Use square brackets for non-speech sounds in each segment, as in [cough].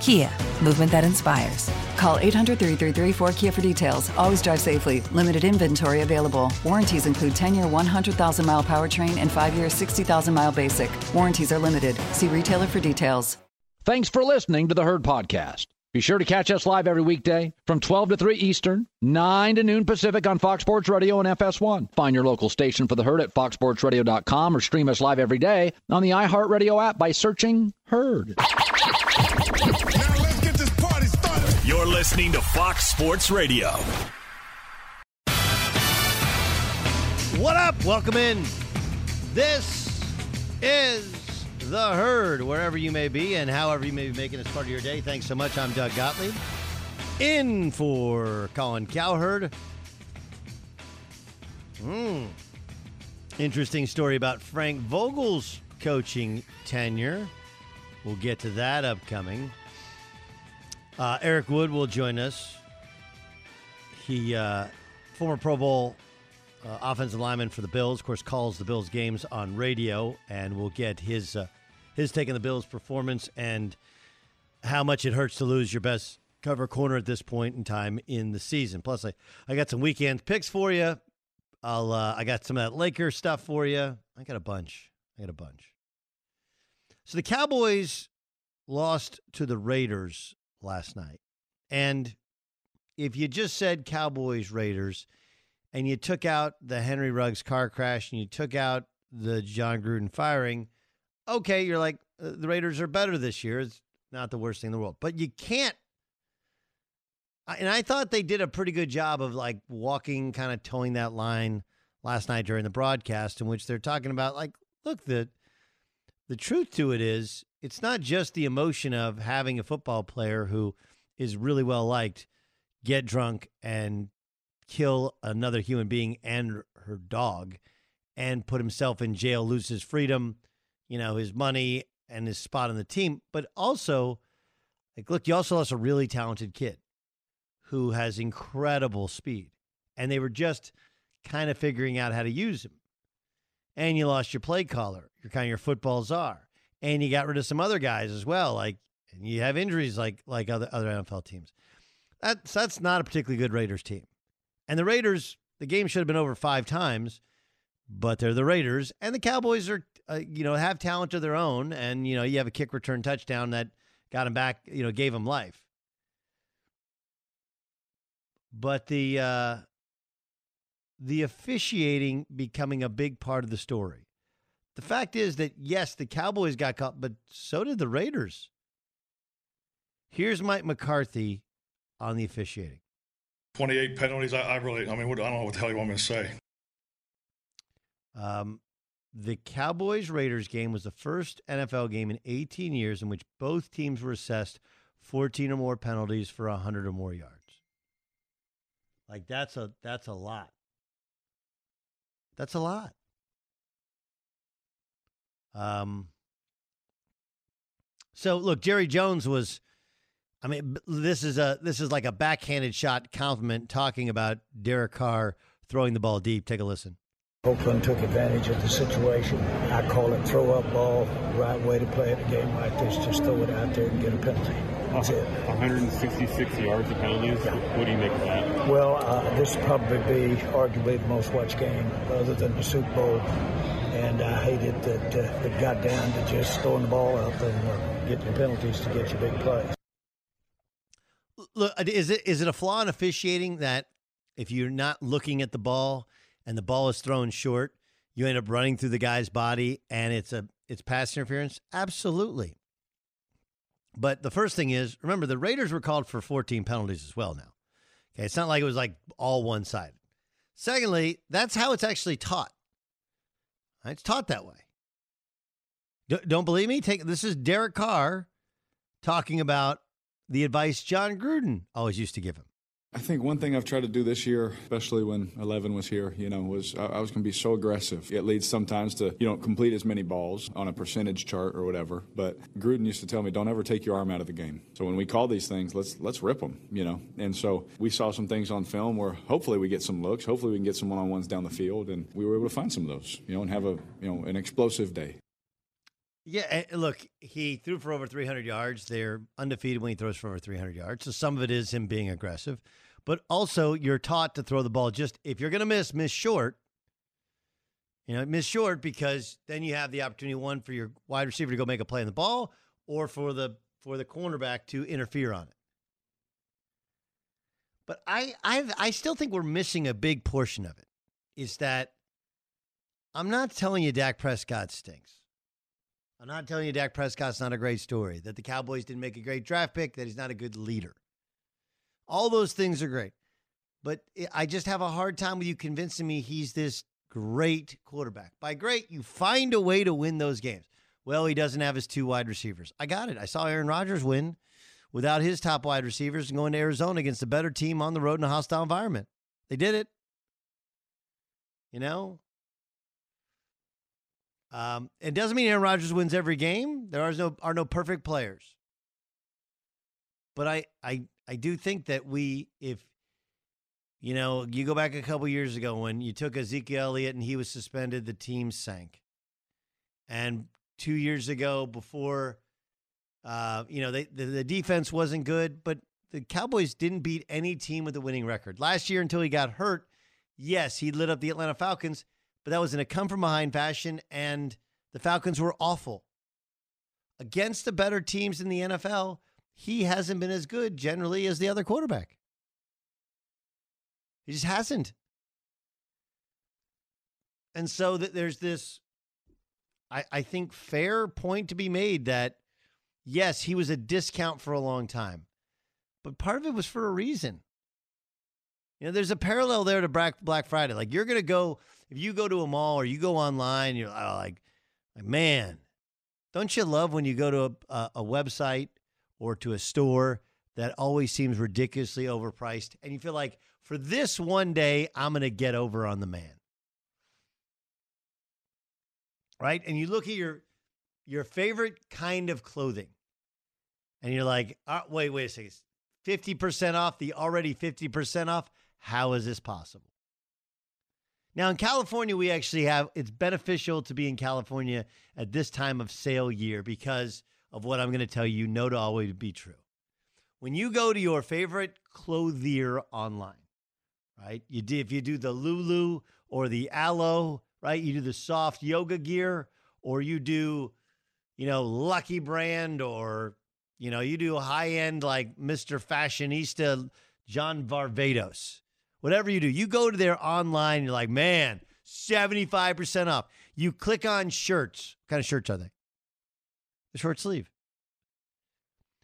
Kia, movement that inspires. Call 800 333 4KIA for details. Always drive safely. Limited inventory available. Warranties include 10 year 100,000 mile powertrain and 5 year 60,000 mile basic. Warranties are limited. See retailer for details. Thanks for listening to the Herd Podcast. Be sure to catch us live every weekday from 12 to 3 Eastern, 9 to noon Pacific on Fox Sports Radio and FS1. Find your local station for the Herd at foxsportsradio.com or stream us live every day on the iHeartRadio app by searching Herd. Listening to Fox Sports Radio. What up? Welcome in. This is The Herd, wherever you may be and however you may be making this part of your day. Thanks so much. I'm Doug Gottlieb. In for Colin Cowherd. Hmm. Interesting story about Frank Vogel's coaching tenure. We'll get to that upcoming. Uh, Eric Wood will join us. He, uh, former Pro Bowl uh, offensive lineman for the Bills, of course, calls the Bills games on radio, and we'll get his uh, his take on the Bills' performance and how much it hurts to lose your best cover corner at this point in time in the season. Plus, I, I got some weekend picks for you. I'll uh, I got some of that Laker stuff for you. I got a bunch. I got a bunch. So the Cowboys lost to the Raiders last night. And if you just said Cowboys Raiders and you took out the Henry Ruggs car crash and you took out the Jon Gruden firing, okay, you're like, uh, the Raiders are better this year. It's not the worst thing in the world. But you can't. And I thought they did a pretty good job of like walking, kind of towing that line last night during the broadcast, in which they're talking about like, look, the the truth to it is it's not just the emotion of having a football player who is really well liked get drunk and kill another human being and her dog and put himself in jail, lose his freedom, you know, his money and his spot on the team. But also, like, look, you also lost a really talented kid who has incredible speed. And they were just kind of figuring out how to use him. And you lost your play caller, your kind of your football czar and you got rid of some other guys as well, like and you have injuries like like other other NFL teams. That's that's not a particularly good Raiders team. And the Raiders, the game should have been over five times, but they're the Raiders, and the Cowboys are uh, you know have talent of their own, and you know you have a kick return touchdown that got him back, you know, gave him life. But the uh, the officiating becoming a big part of the story. The fact is that yes, the Cowboys got caught, but so did the Raiders. Here's Mike McCarthy on the officiating. 28 penalties. I, I really, I mean, what, I don't know what the hell you want me to say. Um, the Cowboys Raiders game was the first NFL game in 18 years in which both teams were assessed 14 or more penalties for 100 or more yards. Like that's a that's a lot. That's a lot. Um So look, Jerry Jones was I mean this is a this is like a backhanded shot compliment talking about Derek Carr throwing the ball deep. Take a listen. Oakland took advantage of the situation. I call it throw up ball, right way to play at a game like this. Just throw it out there and get a penalty. That's it. 166 yards of penalties. What do you make of that? Well, uh, this will probably be arguably the most watched game other than the Super Bowl. And I hate it that uh, it got down to just throwing the ball up and uh, getting penalties to get your big plays. Look, is it is it a flaw in officiating that if you're not looking at the ball and the ball is thrown short, you end up running through the guy's body and it's a it's pass interference? Absolutely. But the first thing is, remember the Raiders were called for 14 penalties as well now. Okay, it's not like it was like all one sided. Secondly, that's how it's actually taught. It's taught that way. D- don't believe me? Take this is Derek Carr talking about the advice Jon Gruden always used to give him. I think one thing I've tried to do this year, especially when Eleven was here, you know, was I, I was going to be so aggressive. It leads sometimes to you don't complete as many balls on a percentage chart or whatever. But Gruden used to tell me, don't ever take your arm out of the game. So when we call these things, let's let's rip them, you know. And so we saw some things on film where hopefully we get some looks, hopefully we can get some one on ones down the field, and we were able to find some of those, you know, and have a you know an explosive day. Yeah, eh, look, he threw for over 300 yards. They're undefeated when he throws for over 300 yards. So some of it is him being aggressive, but also you're taught to throw the ball just if you're going to miss, miss short. You know, miss short because then you have the opportunity one for your wide receiver to go make a play on the ball, or for the for the cornerback to interfere on it. But I I I still think we're missing a big portion of it. Is that I'm not telling you Dak Prescott stinks. I'm not telling you Dak Prescott's not a great story, that the Cowboys didn't make a great draft pick, that he's not a good leader. All those things are great. But I just have a hard time with you convincing me he's this great quarterback. By great, you find a way to win those games. Well, he doesn't have his two wide receivers. I got it. I saw Aaron Rodgers win without his top wide receivers and going to Arizona against a better team on the road in a hostile environment. They did it. You know, um, it doesn't mean Aaron Rodgers wins every game. There are no are no perfect players. But I I I do think that we if you know, you go back a couple years ago when you took Ezekiel Elliott and he was suspended, the team sank. And two years ago, before, uh, you know, they, the, the defense wasn't good, but the Cowboys didn't beat any team with a winning record. Last year, until he got hurt, yes, he lit up the Atlanta Falcons, but that was in a come from behind fashion, and the Falcons were awful. Against the better teams in the NFL, he hasn't been as good generally as the other quarterback. He just hasn't. And so that there's this, I, I think, fair point to be made that yes, he was a discount for a long time, but part of it was for a reason. You know, there's a parallel there to Black Friday. Like you're gonna go if you go to a mall or you go online, you're oh, like, like, man, don't you love when you go to a, a, a website or to a store that always seems ridiculously overpriced, and you feel like for this one day, I'm gonna get over on the man, right? And you look at your your favorite kind of clothing, and you're like, oh, wait, wait a second, fifty percent off the already fifty percent off. How is this possible? Now, in California, we actually have it's beneficial to be in California at this time of sale year because of what I'm going to tell you, know to always be true. When you go to your favorite clothier online, right? You do, if you do the Lulu or the Alo, right? You do the soft yoga gear, or you do, you know, Lucky Brand, or you know, you do high end like Mr. Fashionista, John Varvatos. Whatever you do, you go to their online. You're like, man, seventy five percent off. You click on shirts. What kind of shirts are they? The short sleeve,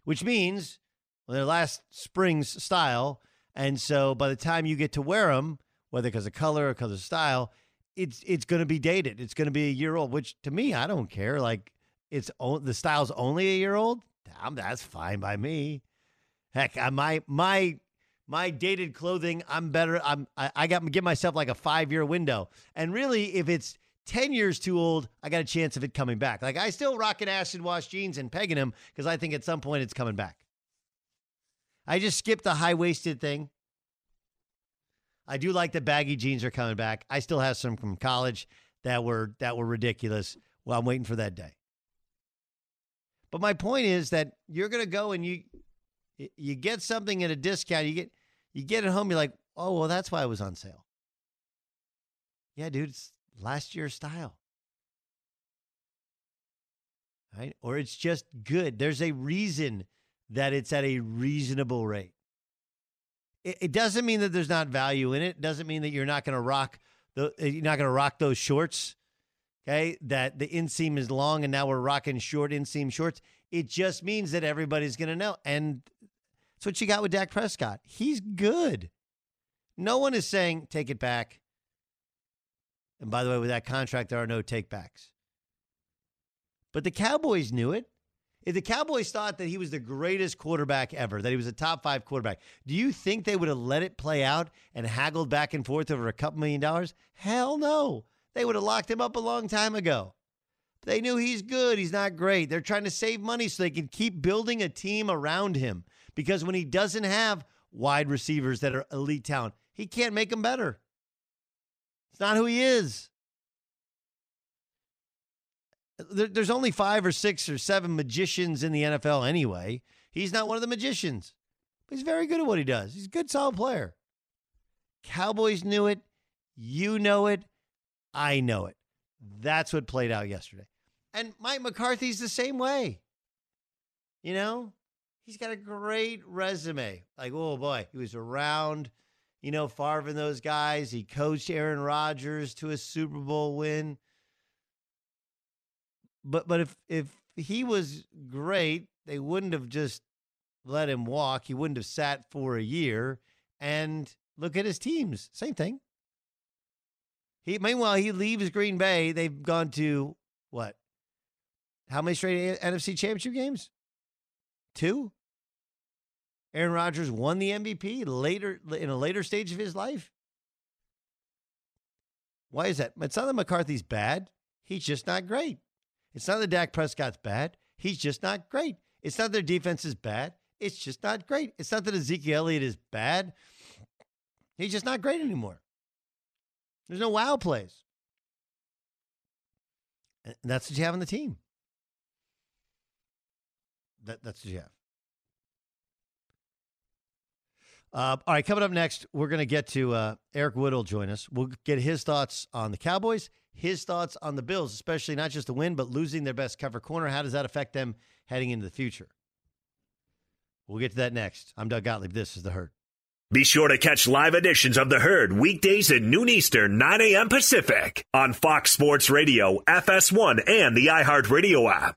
which means well, they're last spring's style. And so by the time you get to wear them, whether because of color or because of style, it's it's going to be dated. It's going to be a year old. Which to me, I don't care. Like it's the style's only a year old. That's fine by me. Heck, I, my my my dated clothing, I'm better. I'm I, I got give myself like a five year window. And really, if it's 10 years too old, I got a chance of it coming back. Like I still rocking acid wash jeans and pegging them because I think at some point it's coming back. I just skipped the high waisted thing. I do like the baggy jeans are coming back. I still have some from college that were that were ridiculous. Well, I'm waiting for that day. But my point is that you're going to go and you you get something at a discount. You get you get it home. You're like, oh well, that's why it was on sale. Yeah, dude, it's last year's style, right? Or it's just good. There's a reason that it's at a reasonable rate. It, it doesn't mean that there's not value in it. it doesn't mean that you're not going to rock the eh, you're not going to rock those shorts. Okay, that the inseam is long and now we're rocking short inseam shorts. It just means that everybody's going to know, and that's what you got with Dak Prescott. He's good. No one is saying take it back. And by the way, with that contract, there are no takebacks. But the Cowboys knew it. If the Cowboys thought that he was the greatest quarterback ever, that he was a top five quarterback, do you think they would have let it play out and haggled back and forth over a couple million dollars? Hell no. They would have locked him up a long time ago. They knew he's good. He's not great. They're trying to save money so they can keep building a team around him because when he doesn't have wide receivers that are elite talent, he can't make them better. It's not who he is. There's only five or six or seven magicians in the NFL anyway. He's not one of the magicians, but he's very good at what he does. He's a good, solid player. Cowboys knew it. You know it. I know it. That's what played out yesterday. And Mike McCarthy's the same way. You know, he's got a great resume. Like, oh boy, he was around, you know, Favre and those guys. He coached Aaron Rodgers to a Super Bowl win. But but if if he was great, they wouldn't have just let him walk. He wouldn't have sat for a year. And look at his teams. Same thing. He meanwhile he leaves Green Bay. They've gone to what? How many straight NFC Championship games? Two. Aaron Rodgers won the MVP later in a later stage of his life. Why is that? It's not that McCarthy's bad. He's just not great. It's not that Dak Prescott's bad. He's just not great. It's not their defense is bad. It's just not great. It's not that Ezekiel Elliott is bad. He's just not great anymore. There's no wow plays. And that's what you have on the team. That, that's what you have. Uh, all right, coming up next, we're going to get to uh, Eric Wood will join us. We'll get his thoughts on the Cowboys, his thoughts on the Bills, especially not just the win, but losing their best cover corner. How does that affect them heading into the future? We'll get to that next. I'm Doug Gottlieb. This is The Herd. Be sure to catch live editions of The Herd weekdays at noon Eastern, 9 a.m. Pacific on Fox Sports Radio, FS1, and the iHeartRadio app.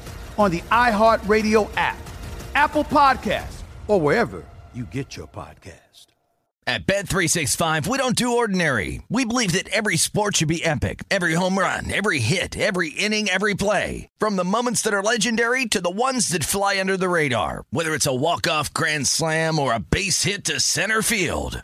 on the iHeartRadio app, Apple Podcasts, or wherever you get your podcast. At Bet365, we don't do ordinary. We believe that every sport should be epic. Every home run, every hit, every inning, every play. From the moments that are legendary to the ones that fly under the radar. Whether it's a walk-off grand slam or a base hit to center field.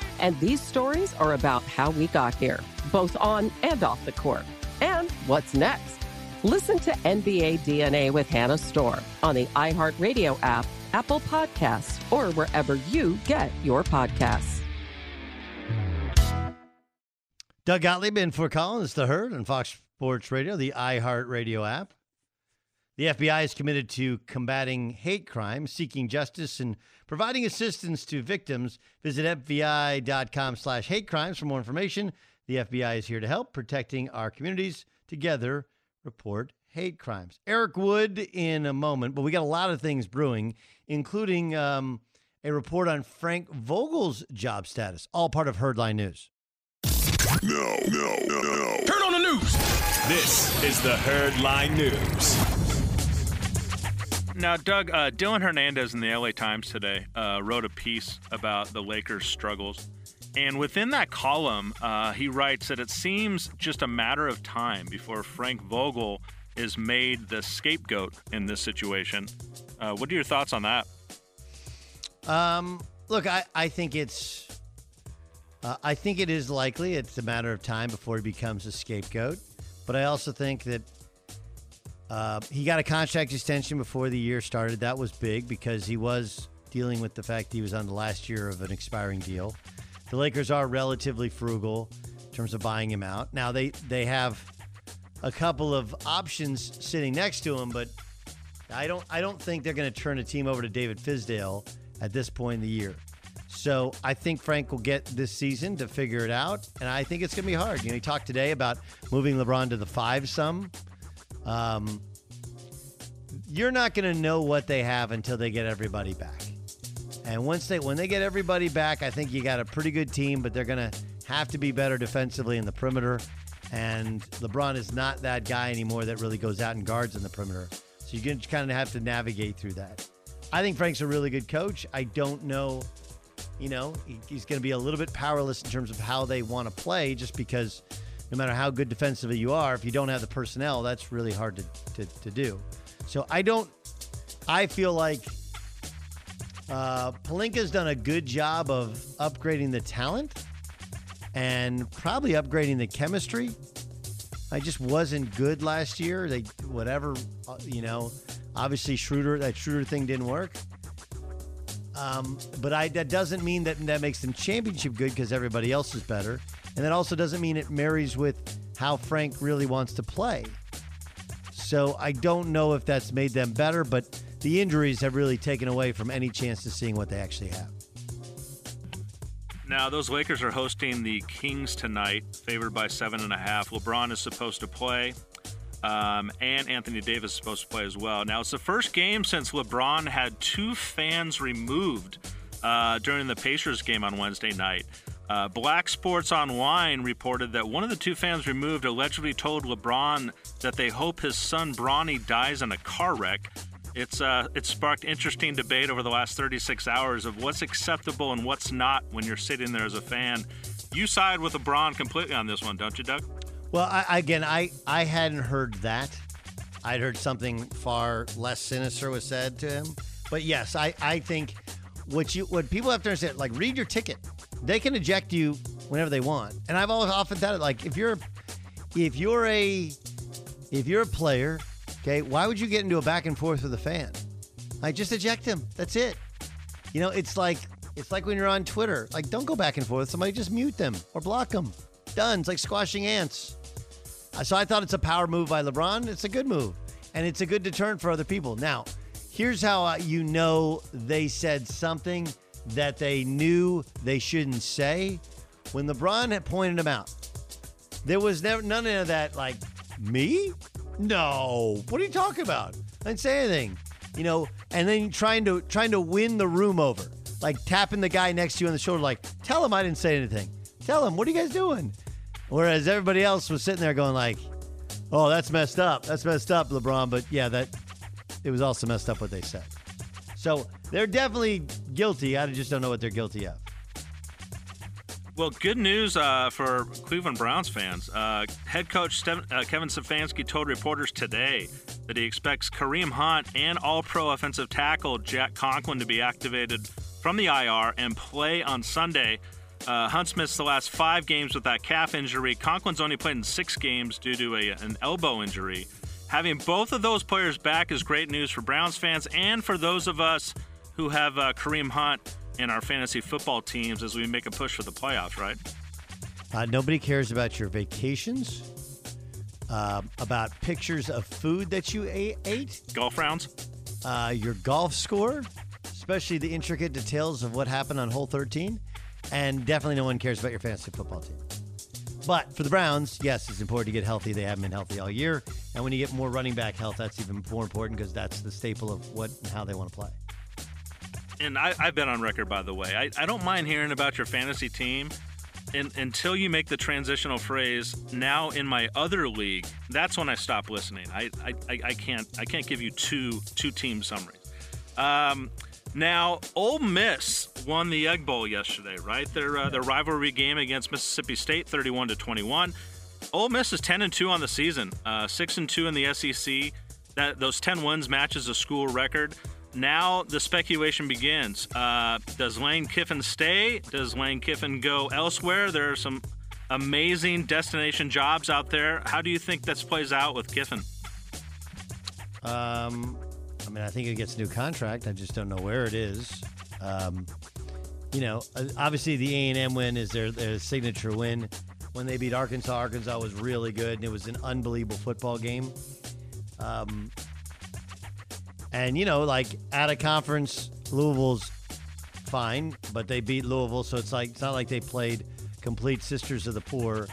And these stories are about how we got here, both on and off the court. And what's next? Listen to NBA DNA with Hannah Storm on the iHeartRadio app, Apple Podcasts, or wherever you get your podcasts. Doug Gottlieb in for Colin's, The Herd on Fox Sports Radio, the iHeartRadio app. The FBI is committed to combating hate crime, seeking justice, and providing assistance to victims. Visit FBI.com slash hate crimes for more information. The FBI is here to help protecting our communities. Together, report hate crimes. Eric Wood in a moment, but we got a lot of things brewing, including um, a report on Frank Vogel's job status, all part of Herdline News. No, no, no, no. Turn on the news. This is the Herdline News. Now, Doug, uh, Dylan Hernandez in the LA Times today uh, wrote a piece about the Lakers' struggles. And within that column, uh, he writes that it seems just a matter of time before Frank Vogel is made the scapegoat in this situation. Uh, what are your thoughts on that? Um, look, I, I think it's. Uh, I think it is likely it's a matter of time before he becomes a scapegoat. But I also think that uh, he got a contract extension before the year started. That was big because he was dealing with the fact he was on the last year of an expiring deal. The Lakers are relatively frugal in terms of buying him out. Now they they have a couple of options sitting next to him, but I don't I don't think they're going to turn a team over to David Fizdale at this point in the year. So I think Frank will get this season to figure it out, and I think it's going to be hard. You know, he talked today about moving LeBron to the five some. Um, you're not going to know what they have until they get everybody back. And once they when they get everybody back, I think you got a pretty good team, but they're going to have to be better defensively in the perimeter. And LeBron is not that guy anymore that really goes out and guards in the perimeter. So you're going to kind of have to navigate through that. I think Frank's a really good coach. I don't know, you know, he- he's going to be a little bit powerless in terms of how they want to play just because no matter how good defensively you are, if you don't have the personnel, that's really hard to, to, to do. So I don't, I feel like uh, Pelinka's done a good job of upgrading the talent and probably upgrading the chemistry. I just wasn't good last year. They whatever, uh, you know. Obviously, Schroeder that Schroeder thing didn't work. Um, but I that doesn't mean that that makes them championship good because everybody else is better, and that also doesn't mean it marries with how Frank really wants to play. So I don't know if that's made them better, but the injuries have really taken away from any chance to seeing what they actually have. Now, those Lakers are hosting the Kings tonight, favored by seven and a half. LeBron is supposed to play, um, and Anthony Davis is supposed to play as well. Now, it's the first game since LeBron had two fans removed uh, during the Pacers game on Wednesday night. Uh, Black Sports Online reported that one of the two fans removed allegedly told LeBron that they hope his son Bronny dies in a car wreck. It's uh, it's sparked interesting debate over the last 36 hours of what's acceptable and what's not when you're sitting there as a fan. You side with LeBron completely on this one, don't you, Doug? Well, I, again, I I hadn't heard that. I'd heard something far less sinister was said to him. But yes, I, I think what you what people have to understand, like read your ticket. They can eject you whenever they want. And I've always often thought it like if you're if you're a if you're a player, okay, why would you get into a back and forth with a fan? Like just eject him. That's it. You know, it's like it's like when you're on Twitter. Like don't go back and forth somebody, just mute them or block them. Done. It's like squashing ants. Uh, So I thought it's a power move by LeBron. It's a good move, and it's a good deterrent for other people. Now, here's how uh, you know they said something that they knew they shouldn't say. When LeBron had pointed them out, there was never none of that. Like me? No. What are you talking about? I didn't say anything. You know, and then trying to trying to win the room over, like tapping the guy next to you on the shoulder, like tell him I didn't say anything. Tell him what are you guys doing? Whereas everybody else was sitting there going like, "Oh, that's messed up. That's messed up, LeBron." But yeah, that it was also messed up what they said. So they're definitely guilty. I just don't know what they're guilty of. Well, good news uh, for Cleveland Browns fans. Uh, head coach uh, Kevin Stefanski told reporters today that he expects Kareem Hunt and All Pro offensive tackle Jack Conklin to be activated from the IR and play on Sunday. Uh, Hunt's missed the last five games with that calf injury. Conklin's only played in six games due to a, an elbow injury. Having both of those players back is great news for Browns fans and for those of us who have uh, Kareem Hunt in our fantasy football teams as we make a push for the playoffs, right? Uh, nobody cares about your vacations, uh, about pictures of food that you ate, Golf rounds, uh, your golf score, especially the intricate details of what happened on hole 13, and definitely no one cares about your fantasy football team. But for the Browns, yes, it's important to get healthy. They haven't been healthy all year, and when you get more running back health, that's even more important because that's the staple of what and how they want to play. and I, I've been on record, by the way. I, I don't mind hearing about your fantasy team and, until you make the transitional phrase "now in my other league." That's when I stop listening. I, I, I I can't I can't give you two two team summaries. Um, now, Ole Miss won the Egg Bowl yesterday, right? Their uh, their rivalry game against Mississippi State, thirty-one to twenty-one. Ole Miss is ten and two on the season, uh, six and two in the SEC. That those ten wins matches a school record. Now the speculation begins. Uh, does Lane Kiffin stay? Does Lane Kiffin go elsewhere? There are some amazing destination jobs out there. How do you think this plays out with Kiffin? Um, mean, I think he gets a new contract. I just don't know where it is. Um, you know, uh, obviously the A and M win is their, their signature win. When they beat Arkansas, Arkansas was really good, and it was an unbelievable football game. Um, and you know, like at a conference, Louisville's fine, but they beat Louisville, so it's like it's not like they played complete sisters of the poor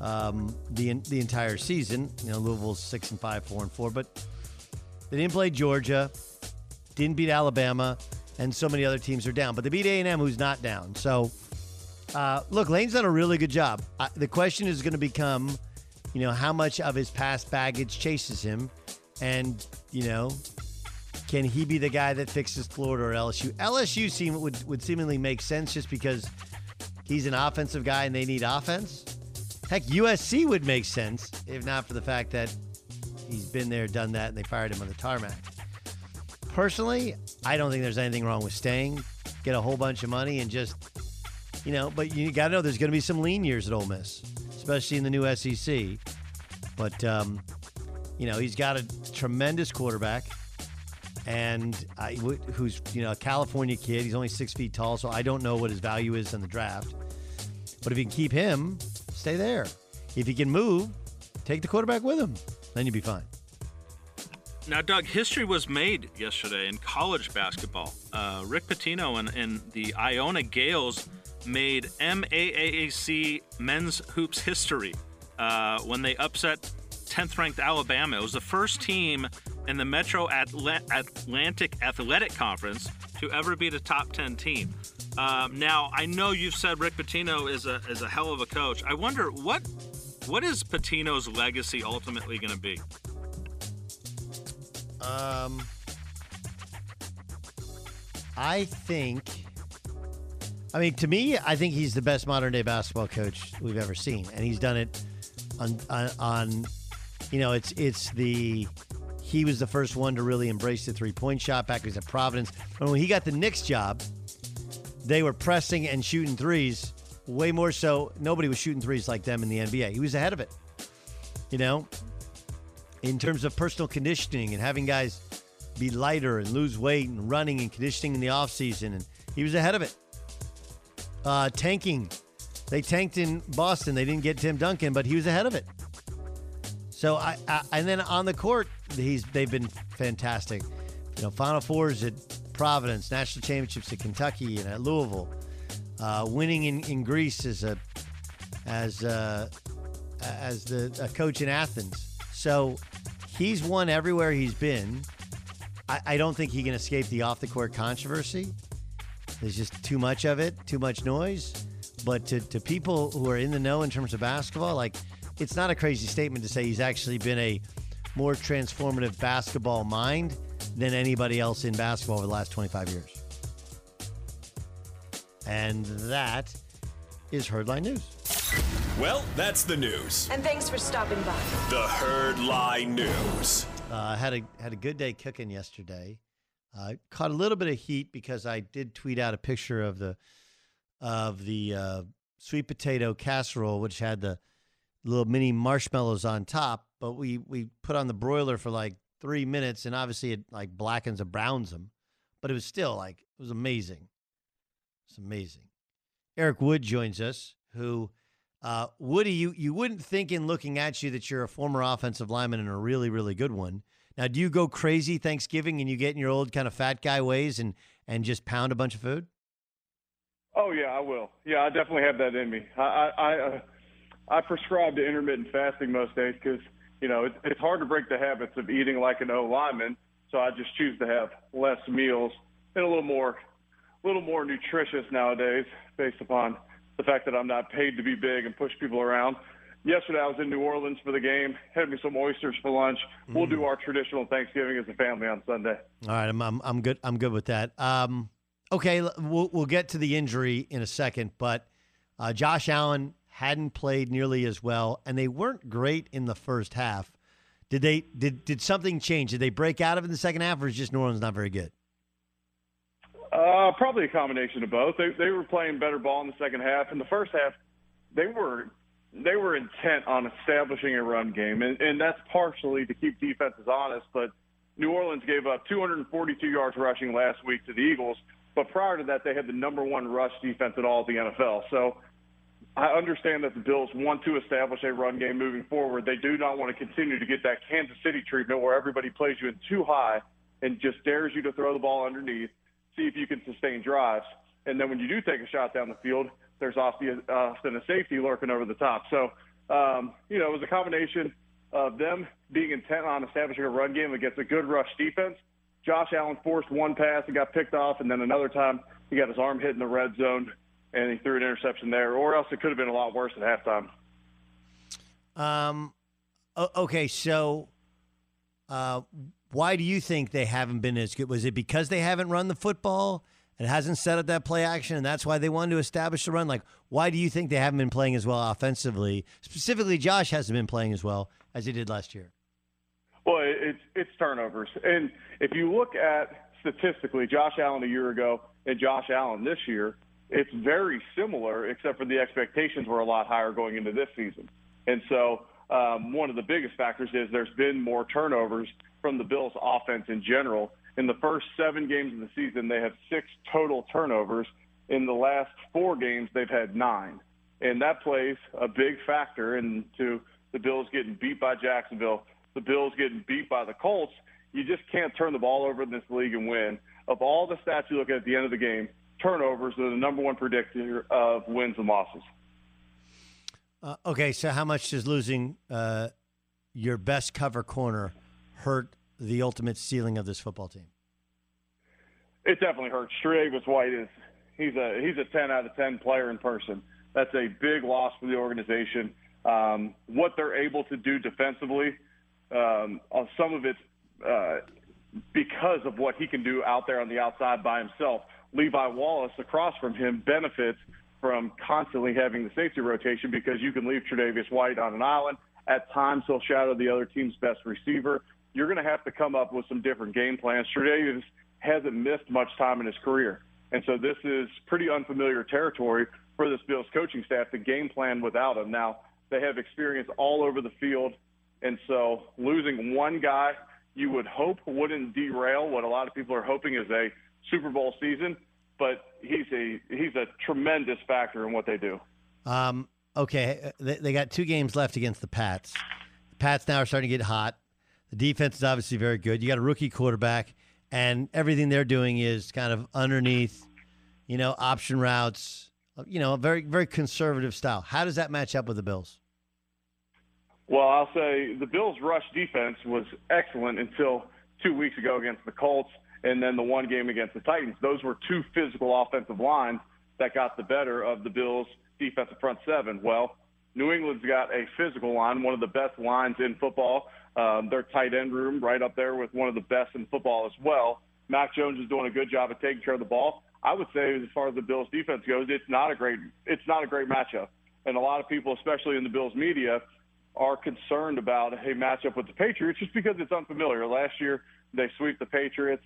um, the the entire season. You know, Louisville's six and five, four and four, but they didn't play Georgia, didn't beat Alabama, and so many other teams are down. But they beat A and M, who's not down. So, uh, look, Lane's done a really good job. The question is going to become, you know, how much of his past baggage chases him, and you know, can he be the guy that fixes Florida or LSU? LSU seem would would seemingly make sense just because he's an offensive guy and they need offense. Heck, USC would make sense if not for the fact that he's been there, done that, and they fired him on the tarmac. Personally, I don't think there's anything wrong with staying, get a whole bunch of money, and just, you know, but you got to know there's going to be some lean years at Ole Miss, especially in the new SEC. But, um, you know, he's got a tremendous quarterback and I, who's you know a California kid. He's only six feet tall, so I don't know what his value is in the draft. But if you can keep him, stay there. If you can move, take the quarterback with him. Then you'd be fine. Now, Doug, history was made yesterday in college basketball. Uh, Rick Pitino and, and the Iona Gaels made MAAC men's hoops history uh, when they upset 10th ranked Alabama. It was the first team in the Metro Atla- Atlantic Athletic Conference to ever beat a top 10 team. Um, now, I know you've said Rick Pitino is a, is a hell of a coach. I wonder what what is Pitino's legacy ultimately going to be? Um, I think. I mean, to me, I think he's the best modern day basketball coach we've ever seen, and he's done it on, on, on you know, it's it's the he was the first one to really embrace the three point shot back when he was at Providence. And when he got the Knicks job, they were pressing and shooting threes way more so. Nobody was shooting threes like them in the NBA. He was ahead of it. You know, in terms of personal conditioning and having guys be lighter and lose weight and running and conditioning in the offseason. And he was ahead of it. Uh, tanking. They tanked in Boston. They didn't get Tim Duncan, but he was ahead of it. So I, I and then on the court, he's they've been fantastic. You know, Final Fours at Providence, national championships at Kentucky and at Louisville, uh, winning in, in Greece as a as a, as the coach in Athens. So he's won everywhere he's been. I, I don't think he can escape the off the court controversy. There's just too much of it, too much noise. But to, to people who are in the know in terms of basketball, like it's not a crazy statement to say he's actually been a more transformative basketball mind than anybody else in basketball over the last 25 years. And that is Herdline News. Well, that's the news. And thanks for stopping by. The Herdline News. Uh, I had a had a good day cooking yesterday. I uh, caught a little bit of heat because I did tweet out a picture of the of the uh, sweet potato casserole, which had the little mini marshmallows on top. But we we put on the broiler for like three minutes, and obviously it like blackens and browns them. But it was still like it was amazing. Amazing. Eric Wood joins us, who uh, Woody, you you wouldn't think in looking at you that you're a former offensive lineman and a really really good one. Now, do you go crazy Thanksgiving and you get in your old kind of fat guy ways and and just pound a bunch of food? Oh yeah, I will. Yeah, I definitely have that in me. I I I, uh, I prescribe to intermittent fasting most days because you know it's, it's hard to break the habits of eating like an O lineman. So I just choose to have less meals and a little more, little more nutritious nowadays, based upon the fact that I'm not paid to be big and push people around. Yesterday I was in New Orleans for the game. Had me some oysters for lunch. Mm. We'll do our traditional Thanksgiving as a family on Sunday. All right, I'm I'm, I'm good. I'm good with that. Um, okay, we'll we'll get to the injury in a second, but uh, Josh Allen hadn't played nearly as well, and they weren't great in the first half. Did they? Did did something change? Did they break out of it in the second half, or is just New Orleans not very good? Uh, probably a combination of both. They they were playing better ball in the second half. In the first half, they were they were intent on establishing a run game, and, and that's partially to keep defenses honest. But New Orleans gave up 242 yards rushing last week to the Eagles, but prior to that, they had the number one rush defense in all of the NFL. So I understand that the Bills want to establish a run game moving forward. They do not want to continue to get that Kansas City treatment where everybody plays you in too high and just dares you to throw the ball underneath, see if you can sustain drives. And then when you do take a shot down the field, there's often, often a safety lurking over the top. So, um, you know, it was a combination of them being intent on establishing a run game against a good rush defense. Josh Allen forced one pass and got picked off, and then another time he got his arm hit in the red zone and he threw an interception there, or else it could have been a lot worse at halftime. Um, okay, so uh, why do you think they haven't been as good? Was it because they haven't run the football and hasn't set up that play action, and that's why they wanted to establish the run? Like, why do you think they haven't been playing as well offensively? Specifically, Josh hasn't been playing as well as he did last year. Well, it's it's turnovers, and if you look at statistically, Josh Allen a year ago and Josh Allen this year, it's very similar, except for the expectations were a lot higher going into this season. And so, um, one of the biggest factors is there's been more turnovers from the Bills' offense in general. In the first seven games of the season, they have six total turnovers. In the last four games, they've had nine. And that plays a big factor into the Bills getting beat by Jacksonville, the Bills getting beat by the Colts. You just can't turn the ball over in this league and win. Of all the stats you look at at the end of the game, turnovers are the number one predictor of wins and losses. Uh, okay, so how much does losing uh, your best cover corner hurt the ultimate ceiling of this football team? It definitely hurts. Tre'Davious White is he's a he's a ten out of ten player in person. That's a big loss for the organization. Um, what they're able to do defensively, um, some of it's uh, because of what he can do out there on the outside by himself. Levi Wallace across from him benefits from constantly having the safety rotation because you can leave Tre'Davious White on an island. At times, he'll shadow the other team's best receiver. You're going to have to come up with some different game plans. Tre'Davious hasn't missed much time in his career. And so this is pretty unfamiliar territory for this Bills coaching staff to game plan without him. Now, they have experience all over the field. And so losing one guy you would hope wouldn't derail what a lot of people are hoping is a Super Bowl season, but he's a he's a tremendous factor in what they do. Um, okay, they, they got two games left against the Pats. The Pats now are starting to get hot. The defense is obviously very good. You got a rookie quarterback, and everything they're doing is kind of underneath, you know, option routes. You know, a very very conservative style. How does that match up with the Bills? Well, I'll say the Bills' rush defense was excellent until two weeks ago against the Colts and then the one game against the Titans. Those were two physical offensive lines that got the better of the Bills' defensive front seven. Well, New England's got a physical line, one of the best lines in football. Um, their tight end room right up there with one of the best in football as well. Mac Jones is doing a good job of taking care of the ball. I would say, as far as the Bills' defense goes, it's not a great it's not a great matchup. And a lot of people, especially in the Bills media, are concerned about a matchup with the Patriots just because it's unfamiliar. Last year they sweep the Patriots,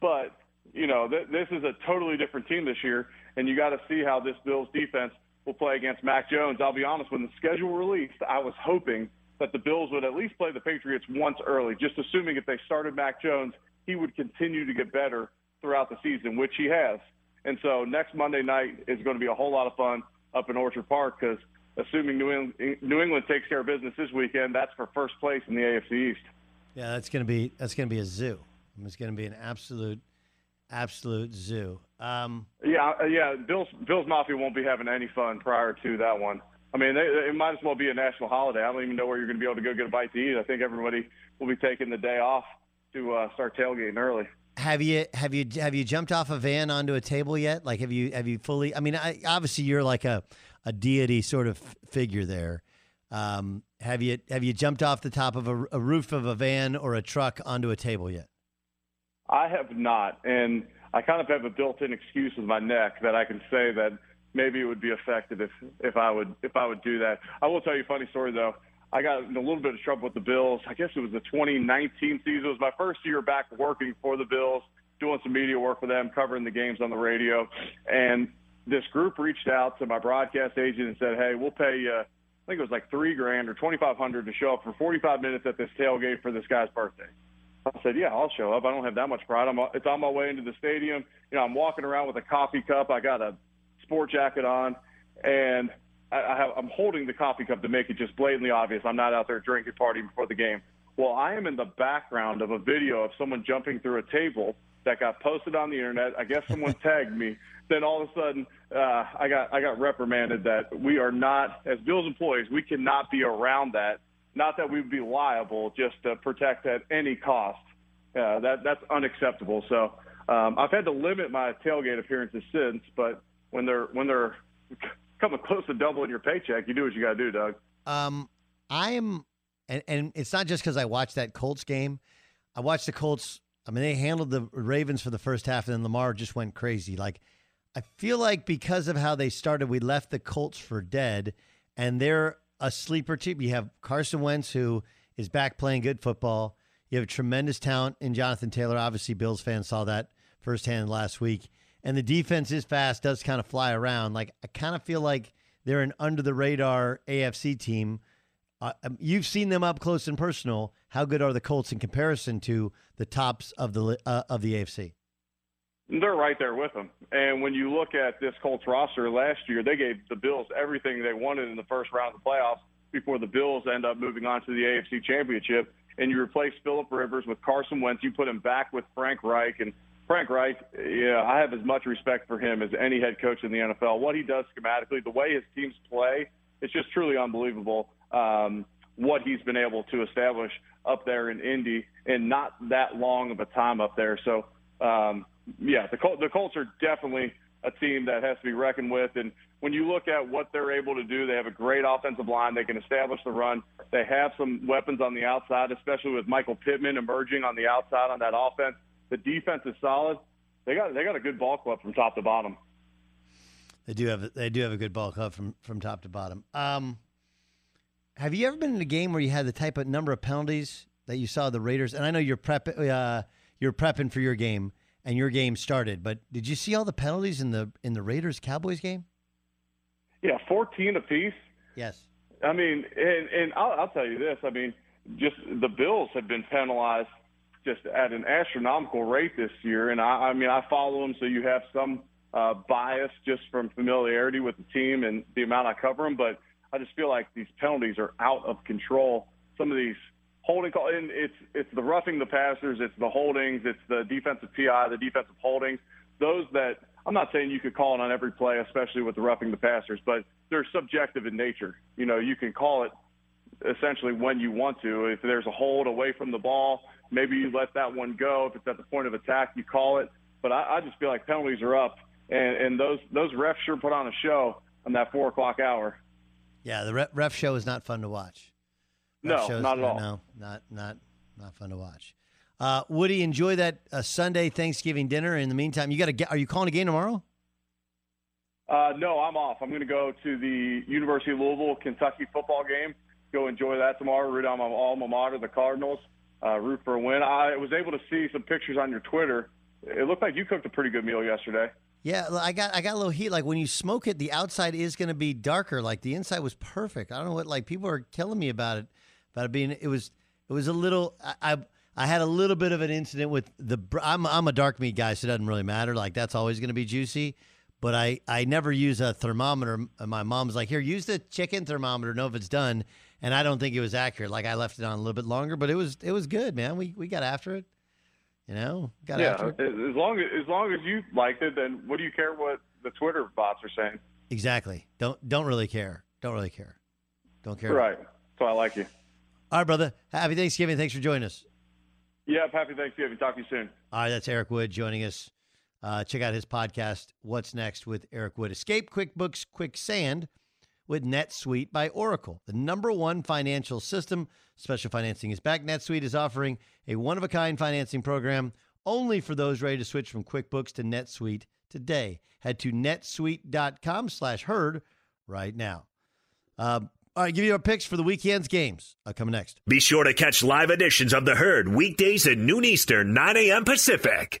but you know th- this is a totally different team this year, and you got to see how this Bills defense will play against Mac Jones. I'll be honest, when the schedule released, I was hoping that the Bills would at least play the Patriots once early, just assuming if they started Mac Jones, he would continue to get better throughout the season, which he has. And so next Monday night is going to be a whole lot of fun up in Orchard Park because assuming New England, New England takes care of business this weekend, that's for first place in the AFC East. Yeah, that's going to be that's going to be a zoo. It's going to be an absolute, absolute zoo. Um, yeah, yeah. Bills Bills Mafia won't be having any fun prior to that one. I mean, they, it might as well be a national holiday. I don't even know where you're going to be able to go get a bite to eat. I think everybody will be taking the day off to uh, start tailgating early. Have you have you have you jumped off a van onto a table yet? Like, have you have you fully? I mean, I, obviously you're like a a deity sort of figure there. Um, have you have you jumped off the top of a, a, roof of a van or a truck onto a table yet? I have not, and I kind of have a built-in excuse with my neck that I can say that maybe it would be effective if if I would if I would do that. I will tell you a funny story though. I got in a little bit of trouble with the Bills. I guess it was the 2019 season. It was my first year back working for the Bills, doing some media work for them, covering the games on the radio, and this group reached out to my broadcast agent and said, "Hey, we'll pay you. I think it was like three grand or twenty five hundred to show up for forty five minutes at this tailgate for this guy's birthday." I said, "Yeah, I'll show up. I don't have that much pride. I'm, it's on my way into the stadium. You know, I'm walking around with a coffee cup. I got a sport jacket on, and I, I have, I'm holding the coffee cup to make it just blatantly obvious I'm not out there drinking, partying before the game. Well, I am in the background of a video of someone jumping through a table that got posted on the internet. I guess someone [laughs] tagged me. Then all of a sudden, uh, I got I got reprimanded that we are not, as Bills employees, we cannot be around that. Not that we would be liable, just to protect at any cost. Uh, that that's unacceptable. So um, I've had to limit my tailgate appearances since, but when they're when they're [laughs] coming close to doubling your paycheck, you do what you got to do, Doug. Um, I am, and, and it's not just because I watched that Colts game. I watched the Colts. I mean, they handled the Ravens for the first half, and then Lamar just went crazy. Like, I feel like because of how they started, we left the Colts for dead, and they're a sleeper team. You have Carson Wentz, who is back playing good football. You have a tremendous talent in Jonathan Taylor. Obviously, Bills fans saw that firsthand last week. And the defense is fast, does kind of fly around. Like, I kind of feel like they're an under the radar AFC team. Uh, um, you've seen them up close and personal. How good are the Colts in comparison to the tops of the uh, of the AFC? They're right there with them. And when you look at this Colts roster last year, they gave the Bills everything they wanted in the first round of the playoffs before the Bills end up moving on to the AFC Championship. And you replace Philip Rivers with Carson Wentz. You put him back with Frank Reich. And Frank Reich, yeah, I have as much respect for him as any head coach in the NFL. What he does schematically, the way his teams play, it's just truly unbelievable um, what he's been able to establish up there in Indy in not that long of a time up there. So, um, yeah, the, Col- the Colts are definitely a team that has to be reckoned with. And when you look at what they're able to do, they have a great offensive line. They can establish the run. They have some weapons on the outside, especially with Michael Pittman emerging on the outside on that offense. The defense is solid. They got they got a good ball club from top to bottom. They do have they do have a good ball club from from top to bottom. Um, have you ever been in a game where you had the type of number of penalties that you saw the Raiders? And I know you're prep uh, you're prepping for your game and your game started. But did you see all the penalties in the in the Raiders Cowboys game? Yeah, fourteen apiece. Yes. I mean, and and I'll, I'll tell you this. I mean, just the Bills have been penalized just at an astronomical rate this year, and I, I mean, I follow them, so you have some uh, bias just from familiarity with the team and the amount I cover them. But I just feel like these penalties are out of control. Some of these holding call, and it's it's the roughing the passers, it's the holdings, it's the defensive PI, the defensive holdings. Those that I'm not saying you could call it on every play, especially with the roughing the passers, but they're subjective in nature. You know, you can call it essentially when you want to. If there's a hold away from the ball, maybe you let that one go. If it's at the point of attack, you call it. But I, I just feel like penalties are up, and, and those those refs sure put on a show on that four o'clock hour. Yeah, the ref, ref show is not fun to watch. No, not at all. No, not not not fun to watch. Uh, Woody, enjoy that uh, Sunday Thanksgiving dinner. In the meantime, you got to. Are you calling a game tomorrow? Uh, no, I'm off. I'm going to go to the University of Louisville Kentucky football game. Go enjoy that tomorrow. Root on my alma mater, the Cardinals. Uh, root for a win. I was able to see some pictures on your Twitter. It looked like you cooked a pretty good meal yesterday. Yeah, I got I got a little heat. Like when you smoke it, the outside is going to be darker. Like the inside was perfect. I don't know what. Like people are telling me about it about it being it was it was a little I, I I had a little bit of an incident with the I'm I'm a dark meat guy, so it doesn't really matter. Like that's always going to be juicy. But I I never use a thermometer. My mom's like, here, use the chicken thermometer, know if it's done. And I don't think it was accurate. Like I left it on a little bit longer, but it was it was good, man. We we got after it. You know, got yeah. after it. As long as as long as you liked it, then what do you care what the Twitter bots are saying? Exactly. Don't don't really care. Don't really care. Don't care. Right. So I like you. All right, brother. Happy Thanksgiving. Thanks for joining us. Yep. Happy Thanksgiving. Talk to you soon. All right. That's Eric Wood joining us. Uh, check out his podcast, What's Next with Eric Wood. Escape QuickBooks Quicksand with NetSuite by Oracle, the number one financial system. Special financing is back. NetSuite is offering a one of a kind financing program only for those ready to switch from QuickBooks to NetSuite today. Head to netsuite.com slash herd right now. Uh, all right, give you our picks for the weekend's games. Uh, coming next. Be sure to catch live editions of The Herd weekdays at noon Eastern, 9 a.m. Pacific.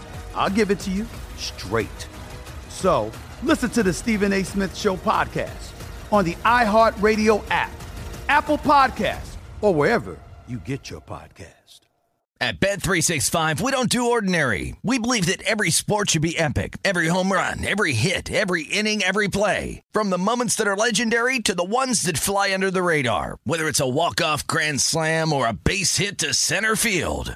I'll give it to you straight. So listen to the Stephen A. Smith Show podcast on the iHeartRadio app, Apple Podcasts, or wherever you get your podcast. At Bed 365, we don't do ordinary. We believe that every sport should be epic. Every home run, every hit, every inning, every play. From the moments that are legendary to the ones that fly under the radar. Whether it's a walk-off grand slam or a base hit to center field.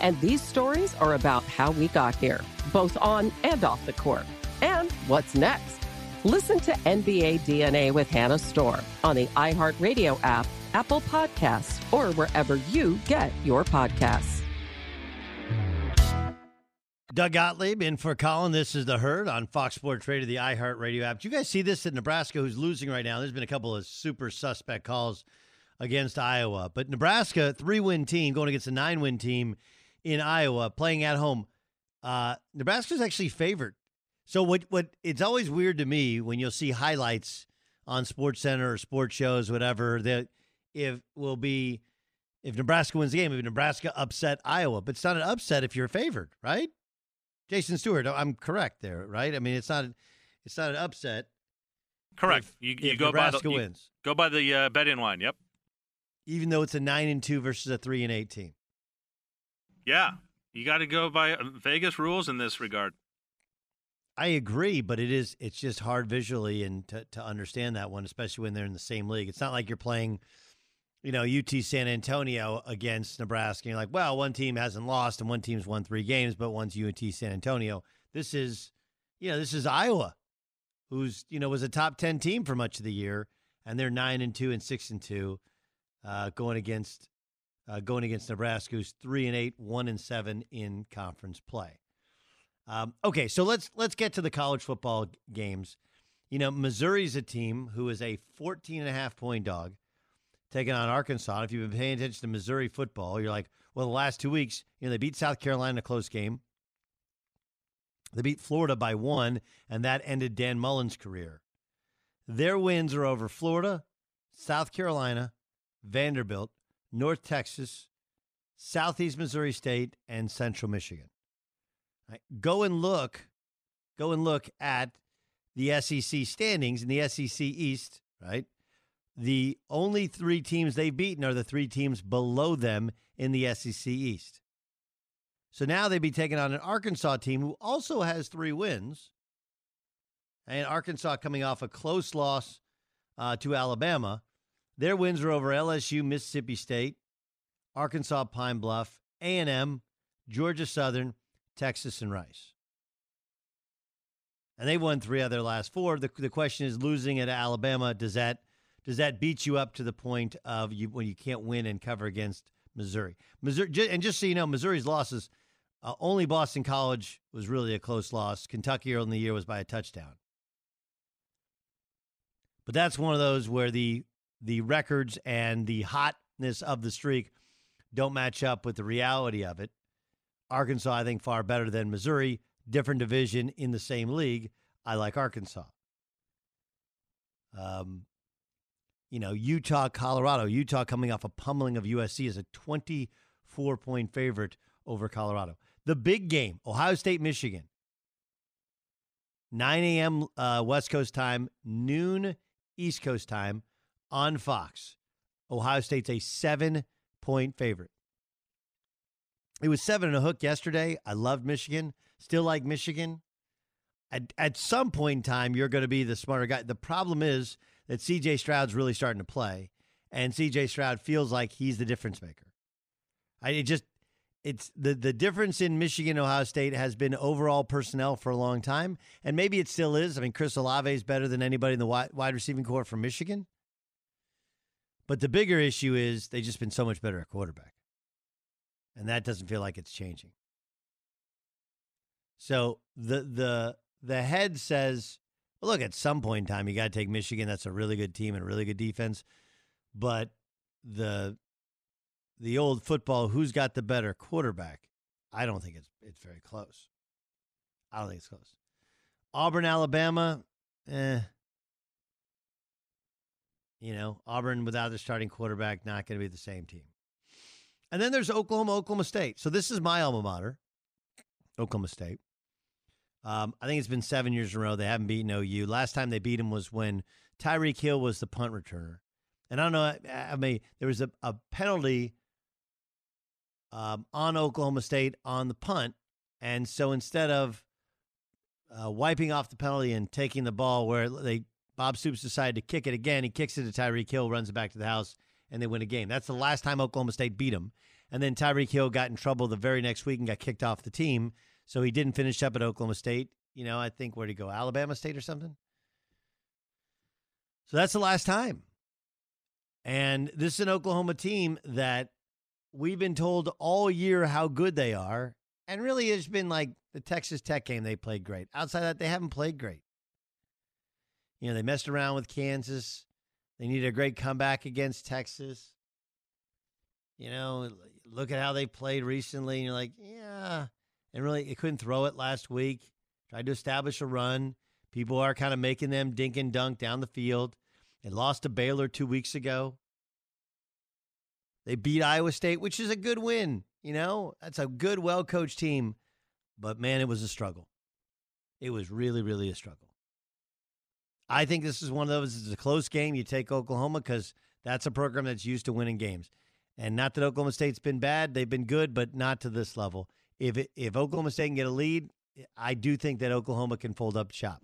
And these stories are about how we got here, both on and off the court. And what's next? Listen to NBA DNA with Hannah Storm on the iHeartRadio app, Apple Podcasts, or wherever you get your podcasts. Doug Gottlieb in for Colin. This is the herd on Fox Sports Radio, the iHeartRadio app. Do you guys see this in Nebraska, who's losing right now? There's been a couple of super suspect calls against Iowa, but Nebraska, three win team, going against a nine win team in Iowa, playing at home. Uh, Nebraska's actually favored. So what? What? It's always weird to me when you'll see highlights on Sports Center or sports shows, whatever. That if will be if Nebraska wins the game, if Nebraska upset Iowa, but it's not an upset if you're favored, right? Jason Stewart, I'm correct there, right? I mean, it's not it's not an upset. Correct. If, you you if go Nebraska by the wins, go by the uh, bet in line. Yep. even though it's a nine and two versus a three and eight team. Yeah, you got to go by uh, Vegas rules in this regard. I agree, but it is it's just hard visually and to, to understand that one, especially when they're in the same league. It's not like you're playing, you know, UT San Antonio against Nebraska. And you're like, well, one team hasn't lost and one team's won three games, but one's UT San Antonio. This is, you know, this is Iowa, who's you know was a top ten team for much of the year, and they're nine and two and six and two, uh, going against uh, going against Nebraska, who's three and eight, one and seven in conference play. Um, okay, so let's let's get to the college football games. You know, Missouri's a team who is a 14 and a half point dog taking on Arkansas. If you've been paying attention to Missouri football, you're like, well, the last two weeks, you know, they beat South Carolina in a close game. They beat Florida by one, and that ended Dan Mullen's career. Their wins are over Florida, South Carolina, Vanderbilt, North Texas, Southeast Missouri State, and Central Michigan. Right, Go and look, go and look at the SEC standings in the SEC East, right? The only three teams they've beaten are the three teams below them in the SEC East. So now they'd be taking on an Arkansas team who also has three wins. And Arkansas coming off a close loss uh, to Alabama. Their wins are over LSU, Mississippi State, Arkansas Pine Bluff, A&M, Georgia Southern, Texas, and Rice. And they've won three of their last four. The, the question is losing at Alabama, does that does that beat you up to the point of you when you can't win and cover against Missouri? Missouri and just so you know, Missouri's losses uh, only Boston College was really a close loss. Kentucky early in the year was by a touchdown. But that's one of those where the the records and the hotness of the streak don't match up with the reality of it. Arkansas, I think, far better than Missouri. Different division in the same league. I like Arkansas. Um, you know, Utah, Colorado. Utah coming off a pummeling of USC is a 24 point favorite over Colorado. The big game, Ohio State, Michigan. 9 a.m. Uh, West Coast time, noon East Coast time on Fox. Ohio State's a seven point favorite. It was seven and a hook yesterday. I loved Michigan. Still like Michigan. At, at some point in time, you're going to be the smarter guy. The problem is that CJ Stroud's really starting to play, and CJ Stroud feels like he's the difference maker. I it just it's the the difference in Michigan Ohio State has been overall personnel for a long time, and maybe it still is. I mean, Chris Olave is better than anybody in the wide, wide receiving corps from Michigan. But the bigger issue is they've just been so much better at quarterback. And that doesn't feel like it's changing. So the the the head says, well, look, at some point in time, you got to take Michigan. That's a really good team and a really good defense. But the the old football, who's got the better quarterback? I don't think it's it's very close. I don't think it's close. Auburn, Alabama, eh. You know, Auburn without their starting quarterback, not going to be the same team. And then there's Oklahoma, Oklahoma State. So this is my alma mater, Oklahoma State. Um, I think it's been seven years in a row they haven't beaten OU. Last time they beat him was when Tyreek Hill was the punt returner. And I don't know, I, mean, there was a, a penalty um, on Oklahoma State on the punt. And so instead of uh, wiping off the penalty and taking the ball where they Bob Stoops decided to kick it again, he kicks it to Tyreek Hill, runs it back to the house, and they win a game. That's the last time Oklahoma State beat them. And then Tyreek Hill got in trouble the very next week and got kicked off the team. So he didn't finish up at Oklahoma State. You know, I think where'd he go? Alabama State or something? So that's the last time. And this is an Oklahoma team that we've been told all year how good they are. And really, it's been like the Texas Tech game, they played great. Outside that, they haven't played great. You know, they messed around with Kansas. They needed a great comeback against Texas. You know, look at how they played recently. And you're like, yeah. And really, they couldn't throw it last week. Tried to establish a run. People are kind of making them dink and dunk down the field. They lost to Baylor two weeks ago. They beat Iowa State, which is a good win. You know, that's a good, well coached team. But man, it was a struggle. It was really, really a struggle. I think this is one of those. It's a close game. You take Oklahoma because that's a program that's used to winning games. And not that Oklahoma State's been bad; they've been good, but not to this level. If it, if Oklahoma State can get a lead, I do think that Oklahoma can fold up shop.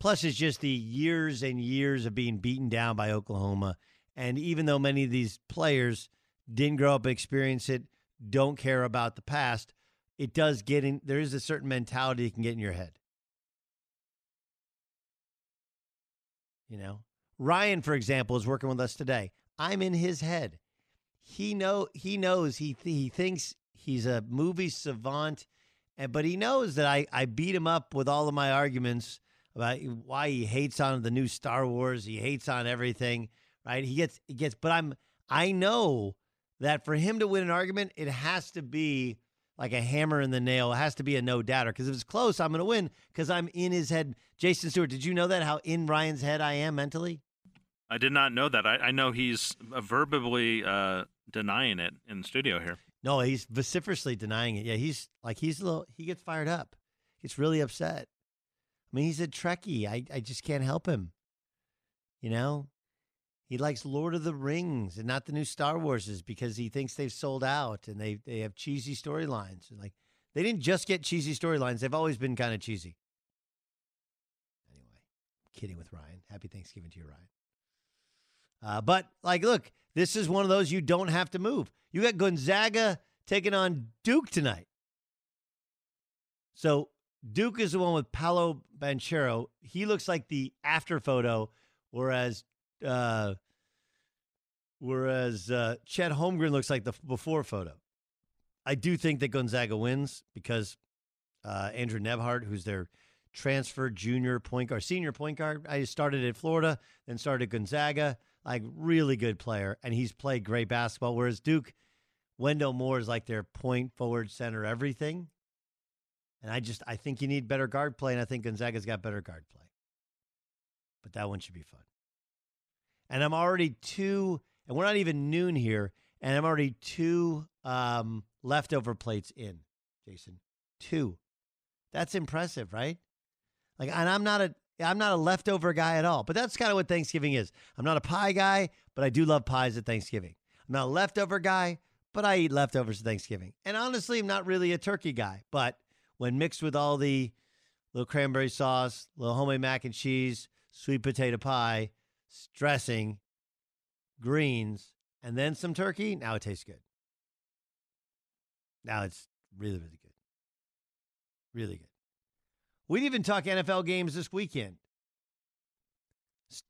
Plus, it's just the years and years of being beaten down by Oklahoma. And even though many of these players didn't grow up experience it, don't care about the past, it does get in. There is a certain mentality that can get in your head. You know, Ryan, for example, is working with us today. I'm in his head. He know he knows he th- he thinks he's a movie savant and but he knows that I I beat him up with all of my arguments about why he hates on the new Star Wars. He hates on everything, right? He gets he gets, but I'm I know that for him to win an argument, it has to be like a hammer in the nail. It has to be a no doubter because if it's close, I'm going to win because I'm in his head. Jason Stewart, did you know that how in Ryan's head I am mentally? I did not know that. I, I know he's verbally uh, denying it in the studio here. No, he's vociferously denying it. Yeah, he's like he's a little. He gets fired up. Gets really upset. I mean, he's a Trekkie. I I just can't help him. You know, he likes Lord of the Rings and not the new Star Warses because he thinks they've sold out and they they have cheesy storylines. And Like they didn't just get cheesy storylines; they've always been kind of cheesy. Anyway, kidding with Ryan. Happy Thanksgiving to you, Ryan. Uh, but like, look, this is one of those you don't have to move. You got Gonzaga taking on Duke tonight. So Duke is the one with Paolo Banchero. He looks like the after photo, whereas uh, whereas uh, Chet Holmgren looks like the before photo. I do think that Gonzaga wins because uh, Andrew Nembhard, who's their transfer junior point guard, senior point guard, I started at Florida, then started at Gonzaga like really good player, and he's played great basketball. Whereas Duke, Wendell Moore is like their point forward center everything. And I just I think you need better guard play, and I think Gonzaga's got better guard play. But that one should be fun. And I'm already two, and we're not even noon here, and I'm already two um, leftover plates in, Jason. Two. That's impressive, right? Like, and I'm not a I'm not a leftover guy at all, but that's kind of what Thanksgiving is. I'm not a pie guy, but I do love pies at Thanksgiving. I'm not a leftover guy, but I eat leftovers at Thanksgiving. And honestly, I'm not really a turkey guy, but when mixed with all the little cranberry sauce, little homemade mac and cheese, sweet potato pie, dressing, greens, and then some turkey, now it tastes good. Now it's really, really good. Really good. We didn't even talk NFL games this weekend.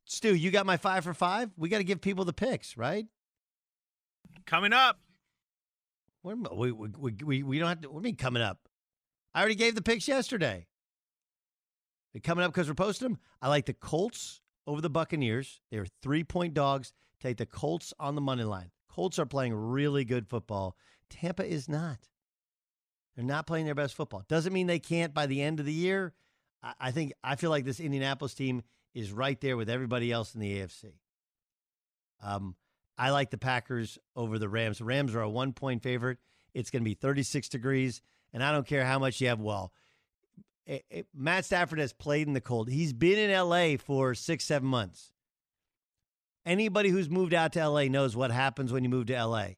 Stu, you got my five for five? We got to give people the picks, right? Coming up. We, we, we, we don't have to. What do you mean coming up? I already gave the picks yesterday. They're coming up because we're posting them. I like the Colts over the Buccaneers. They're three point dogs. Take the Colts on the money line. Colts are playing really good football. Tampa is not. They're not playing their best football. Doesn't mean they can't by the end of the year. I think I feel like this Indianapolis team is right there with everybody else in the AFC. Um, I like the Packers over the Rams. Rams are a one point favorite. It's going to be 36 degrees, and I don't care how much you have. Well, it, it, Matt Stafford has played in the cold. He's been in LA for six, seven months. Anybody who's moved out to LA knows what happens when you move to LA,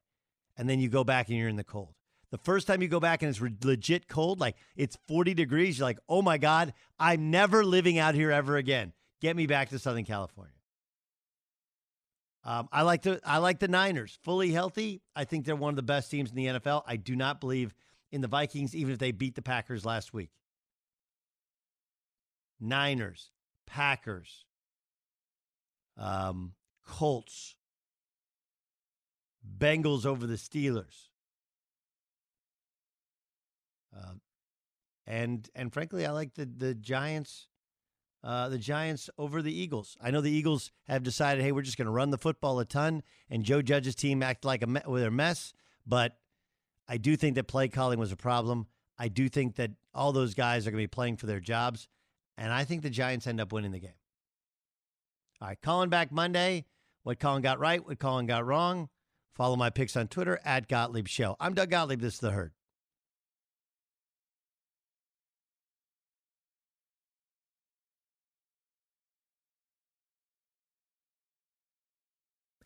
and then you go back and you're in the cold. The first time you go back and it's legit cold, like it's 40 degrees, you're like, oh my God, I'm never living out here ever again. Get me back to Southern California. Um, I like the I like the Niners fully healthy. I think they're one of the best teams in the NFL. I do not believe in the Vikings, even if they beat the Packers last week. Niners, Packers, um, Colts, Bengals over the Steelers. Uh, and and frankly, I like the the Giants, uh, the Giants over the Eagles. I know the Eagles have decided, hey, we're just going to run the football a ton, and Joe Judge's team act like a me- with a mess. But I do think that play calling was a problem. I do think that all those guys are going to be playing for their jobs, and I think the Giants end up winning the game. All right, Colin back Monday. What Colin got right, what Colin got wrong. Follow my picks on Twitter at Gottlieb Show. I'm Doug Gottlieb. This is the herd.